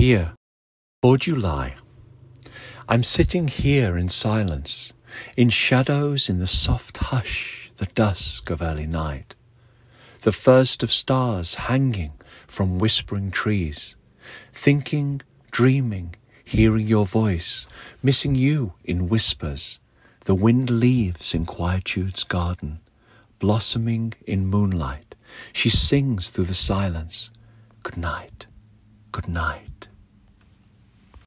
here, or July. I'm sitting here in silence, in shadows in the soft hush, the dusk of early night, the first of stars hanging from whispering trees, thinking, dreaming, hearing your voice, missing you in whispers, the wind leaves in quietude's garden, blossoming in moonlight. She sings through the silence, Good night, good night.